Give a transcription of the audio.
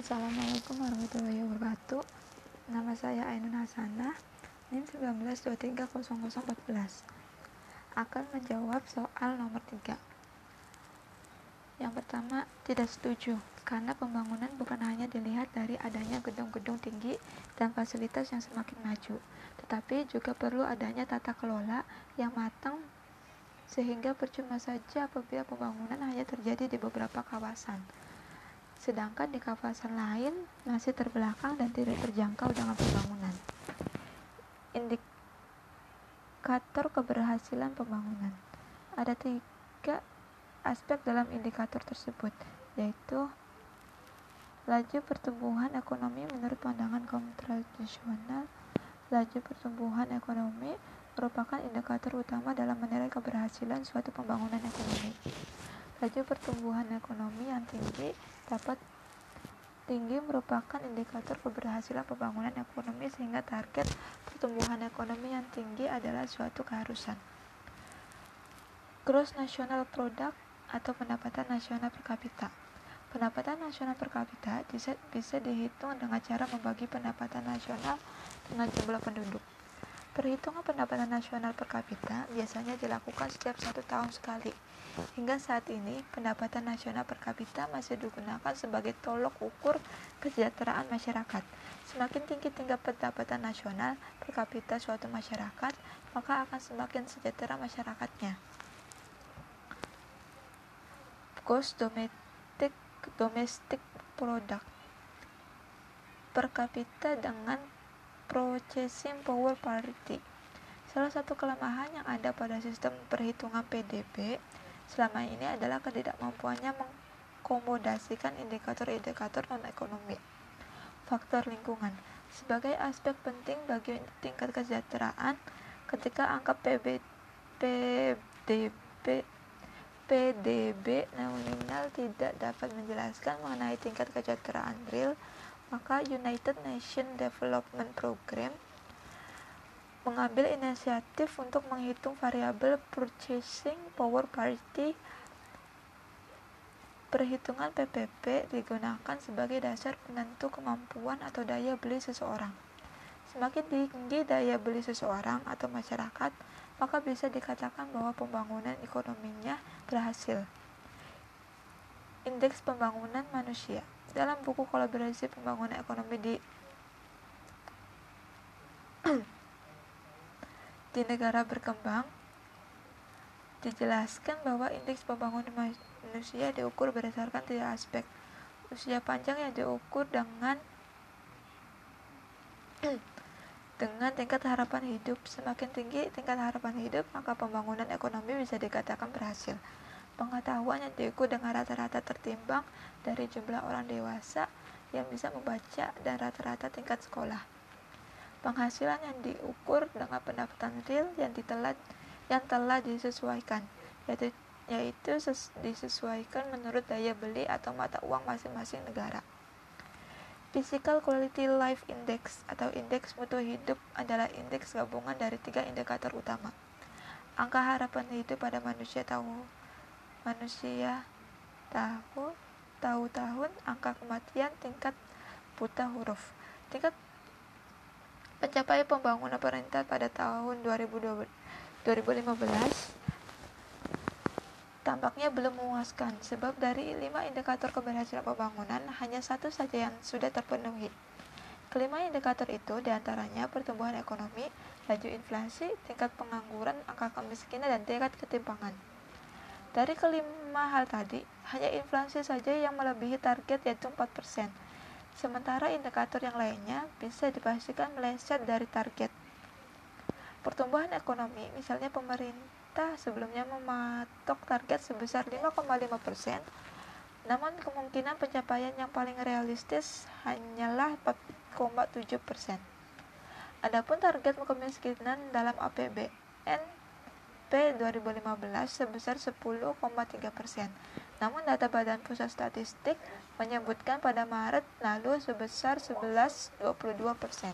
Assalamualaikum warahmatullahi wabarakatuh. Nama saya Ainun Hasanah NIM 19230014 Akan menjawab soal nomor 3 Yang pertama, tidak setuju Karena pembangunan bukan hanya dilihat dari adanya gedung-gedung tinggi dan fasilitas yang semakin maju Tetapi juga perlu adanya tata kelola yang matang sehingga percuma saja apabila pembangunan hanya terjadi di beberapa kawasan sedangkan di kawasan lain masih terbelakang dan tidak terjangkau dengan pembangunan. Indikator keberhasilan pembangunan ada tiga aspek dalam indikator tersebut, yaitu laju pertumbuhan ekonomi menurut pandangan kaum tradisional. Laju pertumbuhan ekonomi merupakan indikator utama dalam menilai keberhasilan suatu pembangunan ekonomi. Laju pertumbuhan ekonomi yang tinggi dapat tinggi merupakan indikator keberhasilan pembangunan ekonomi sehingga target pertumbuhan ekonomi yang tinggi adalah suatu keharusan. Gross National Product atau pendapatan nasional per kapita. Pendapatan nasional per kapita bisa, bisa dihitung dengan cara membagi pendapatan nasional dengan jumlah penduduk. Perhitungan pendapatan nasional per kapita biasanya dilakukan setiap satu tahun sekali. Hingga saat ini, pendapatan nasional per kapita masih digunakan sebagai tolok ukur kesejahteraan masyarakat. Semakin tinggi tingkat pendapatan nasional per kapita suatu masyarakat, maka akan semakin sejahtera masyarakatnya. Gross domestic domestic product per kapita dengan Purchasing Power Parity. Salah satu kelemahan yang ada pada sistem perhitungan PDB selama ini adalah ketidakmampuannya mengkomodasikan indikator-indikator non-ekonomi. Faktor lingkungan sebagai aspek penting bagi tingkat kesejahteraan ketika angka PB, PDB PDB nominal tidak dapat menjelaskan mengenai tingkat kesejahteraan real maka United Nations Development Program mengambil inisiatif untuk menghitung variabel purchasing power parity Perhitungan PPP digunakan sebagai dasar penentu kemampuan atau daya beli seseorang. Semakin tinggi daya beli seseorang atau masyarakat, maka bisa dikatakan bahwa pembangunan ekonominya berhasil. Indeks pembangunan manusia dalam buku kolaborasi pembangunan ekonomi di di negara berkembang dijelaskan bahwa indeks pembangunan manusia diukur berdasarkan tiga aspek. Usia panjang yang diukur dengan dengan tingkat harapan hidup. Semakin tinggi tingkat harapan hidup maka pembangunan ekonomi bisa dikatakan berhasil pengetahuan yang diukur dengan rata-rata tertimbang dari jumlah orang dewasa yang bisa membaca dan rata-rata tingkat sekolah. Penghasilan yang diukur dengan pendapatan real yang ditelat yang telah disesuaikan, yaitu yaitu ses, disesuaikan menurut daya beli atau mata uang masing-masing negara. Physical Quality Life Index atau indeks mutu hidup adalah indeks gabungan dari tiga indikator utama. Angka harapan hidup pada manusia tahun manusia tahu tahu tahun angka kematian tingkat buta huruf. Tingkat pencapaian pembangunan pemerintah pada tahun 2015 tampaknya belum memuaskan sebab dari lima indikator keberhasilan pembangunan hanya satu saja yang sudah terpenuhi. Kelima indikator itu di antaranya pertumbuhan ekonomi laju inflasi tingkat pengangguran angka kemiskinan dan tingkat ketimpangan dari kelima hal tadi, hanya inflasi saja yang melebihi target yaitu 4%. Sementara indikator yang lainnya bisa dipastikan meleset dari target. Pertumbuhan ekonomi, misalnya pemerintah sebelumnya mematok target sebesar 5,5%, namun kemungkinan pencapaian yang paling realistis hanyalah 4,7%. Adapun target kemiskinan dalam APBN P 2015 sebesar 10,3 persen. Namun data Badan Pusat Statistik menyebutkan pada Maret lalu sebesar 11,22 persen.